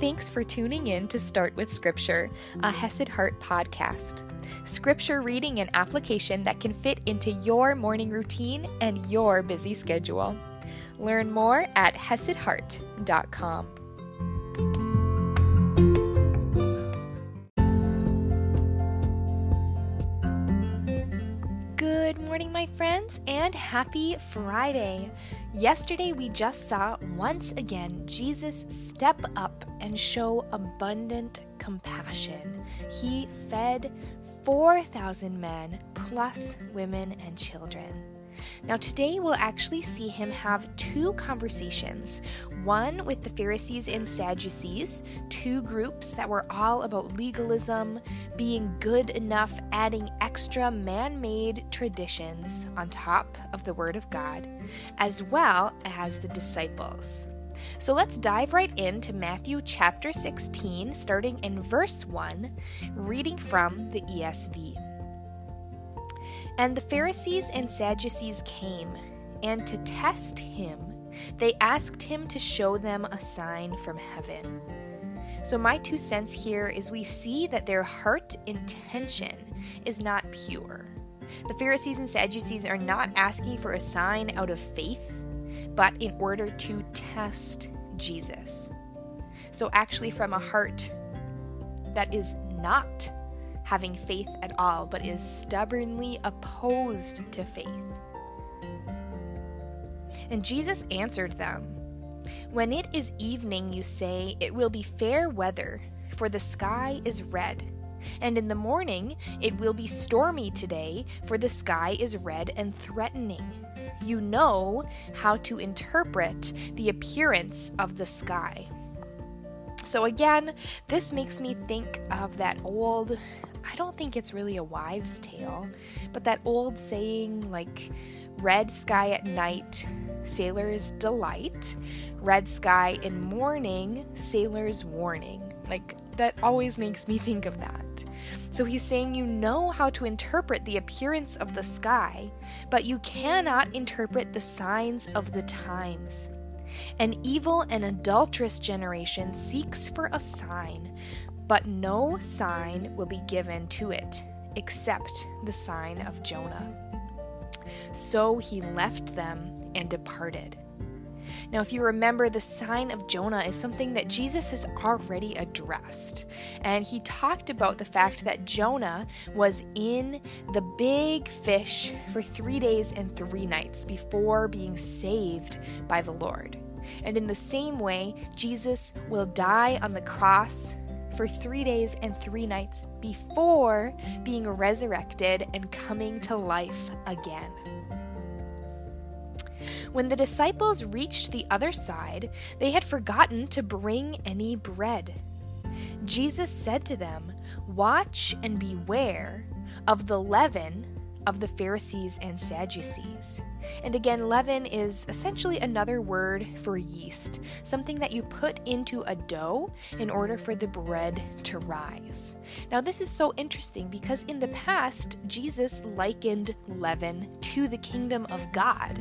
Thanks for tuning in to Start with Scripture, a Hesed Heart podcast. Scripture reading and application that can fit into your morning routine and your busy schedule. Learn more at HesedHeart.com. and happy Friday. Yesterday, we just saw once again Jesus step up and show abundant compassion. He fed 4,000 men, plus women and children. Now, today we'll actually see him have two conversations one with the Pharisees and Sadducees, two groups that were all about legalism, being good enough, adding extra man made traditions on top of the Word of God, as well as the disciples. So let's dive right into Matthew chapter 16, starting in verse 1, reading from the ESV. And the Pharisees and Sadducees came, and to test him, they asked him to show them a sign from heaven. So, my two cents here is we see that their heart intention is not pure. The Pharisees and Sadducees are not asking for a sign out of faith, but in order to test Jesus. So, actually, from a heart that is not having faith at all, but is stubbornly opposed to faith. And Jesus answered them When it is evening, you say, It will be fair weather, for the sky is red. And in the morning, it will be stormy today, for the sky is red and threatening. You know how to interpret the appearance of the sky. So, again, this makes me think of that old I don't think it's really a wives' tale, but that old saying like, red sky at night, sailor's delight, red sky in morning, sailor's warning. Like, that always makes me think of that. So he's saying you know how to interpret the appearance of the sky, but you cannot interpret the signs of the times. An evil and adulterous generation seeks for a sign, but no sign will be given to it except the sign of Jonah. So he left them and departed. Now, if you remember, the sign of Jonah is something that Jesus has already addressed. And he talked about the fact that Jonah was in the big fish for three days and three nights before being saved by the Lord. And in the same way, Jesus will die on the cross for three days and three nights before being resurrected and coming to life again. When the disciples reached the other side, they had forgotten to bring any bread. Jesus said to them, Watch and beware of the leaven of the Pharisees and Sadducees. And again, leaven is essentially another word for yeast, something that you put into a dough in order for the bread to rise. Now, this is so interesting because in the past, Jesus likened leaven to the kingdom of God.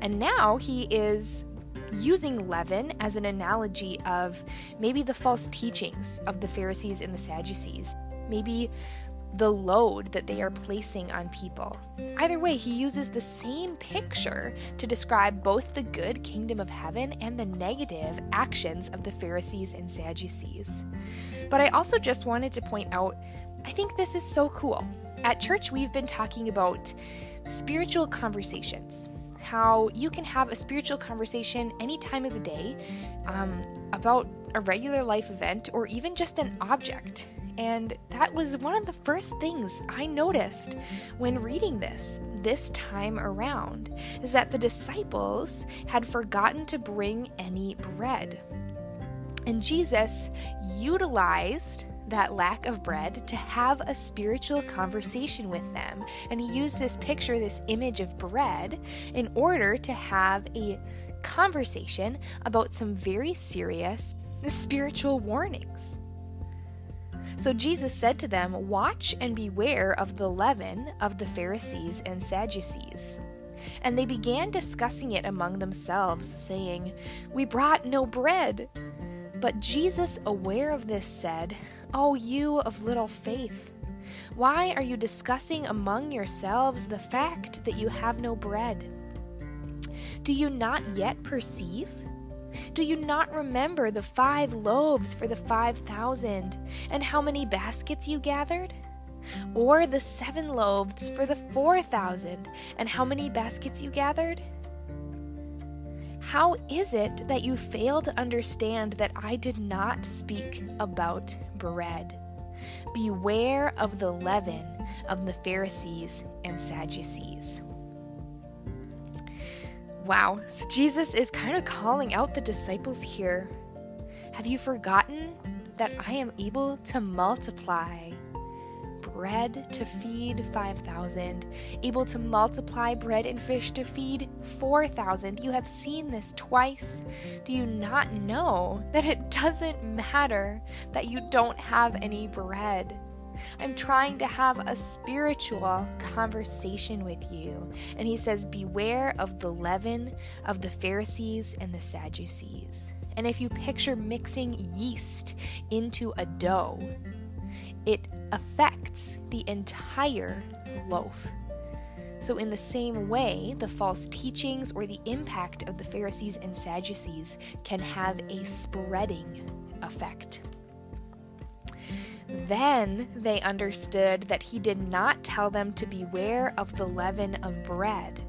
And now he is using leaven as an analogy of maybe the false teachings of the Pharisees and the Sadducees. Maybe the load that they are placing on people. Either way, he uses the same picture to describe both the good kingdom of heaven and the negative actions of the Pharisees and Sadducees. But I also just wanted to point out I think this is so cool. At church, we've been talking about spiritual conversations. How you can have a spiritual conversation any time of the day um, about a regular life event or even just an object and that was one of the first things I noticed when reading this this time around is that the disciples had forgotten to bring any bread. And Jesus utilized that lack of bread to have a spiritual conversation with them. And he used this picture, this image of bread, in order to have a conversation about some very serious spiritual warnings. So Jesus said to them, Watch and beware of the leaven of the Pharisees and Sadducees. And they began discussing it among themselves, saying, We brought no bread. But Jesus, aware of this, said, O you of little faith, why are you discussing among yourselves the fact that you have no bread? Do you not yet perceive? Do you not remember the five loaves for the five thousand, and how many baskets you gathered? Or the seven loaves for the four thousand, and how many baskets you gathered? How is it that you fail to understand that I did not speak about bread? Beware of the leaven of the Pharisees and Sadducees. Wow, so Jesus is kind of calling out the disciples here. Have you forgotten that I am able to multiply bread to feed 5,000, able to multiply bread and fish to feed 4,000. You have seen this twice. Do you not know that it doesn't matter that you don't have any bread? I'm trying to have a spiritual conversation with you. And he says, Beware of the leaven of the Pharisees and the Sadducees. And if you picture mixing yeast into a dough, it affects the entire loaf. So, in the same way, the false teachings or the impact of the Pharisees and Sadducees can have a spreading effect. Then they understood that he did not tell them to beware of the leaven of bread,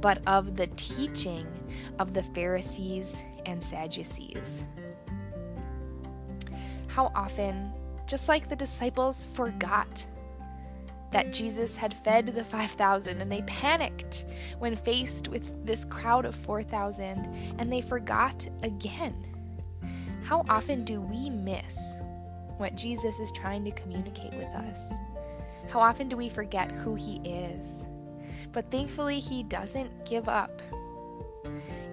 but of the teaching of the Pharisees and Sadducees. How often just like the disciples forgot that Jesus had fed the 5,000 and they panicked when faced with this crowd of 4,000 and they forgot again. How often do we miss what Jesus is trying to communicate with us? How often do we forget who he is? But thankfully, he doesn't give up.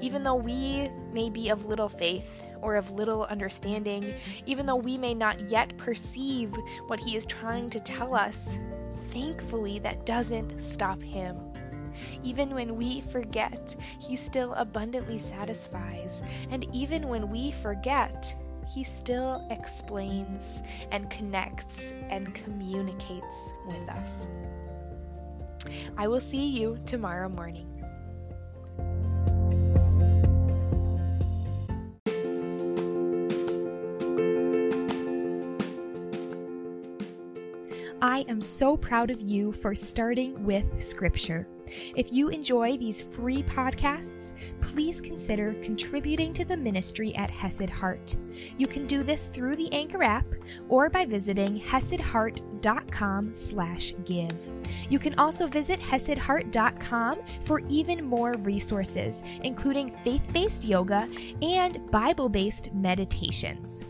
Even though we may be of little faith, or of little understanding, even though we may not yet perceive what He is trying to tell us. Thankfully, that doesn't stop Him. Even when we forget, He still abundantly satisfies. And even when we forget, He still explains and connects and communicates with us. I will see you tomorrow morning. I am so proud of you for starting with Scripture. If you enjoy these free podcasts, please consider contributing to the ministry at Hesed Heart. You can do this through the Anchor app or by visiting hesedheart.com slash give. You can also visit hesedheart.com for even more resources, including faith-based yoga and Bible-based meditations.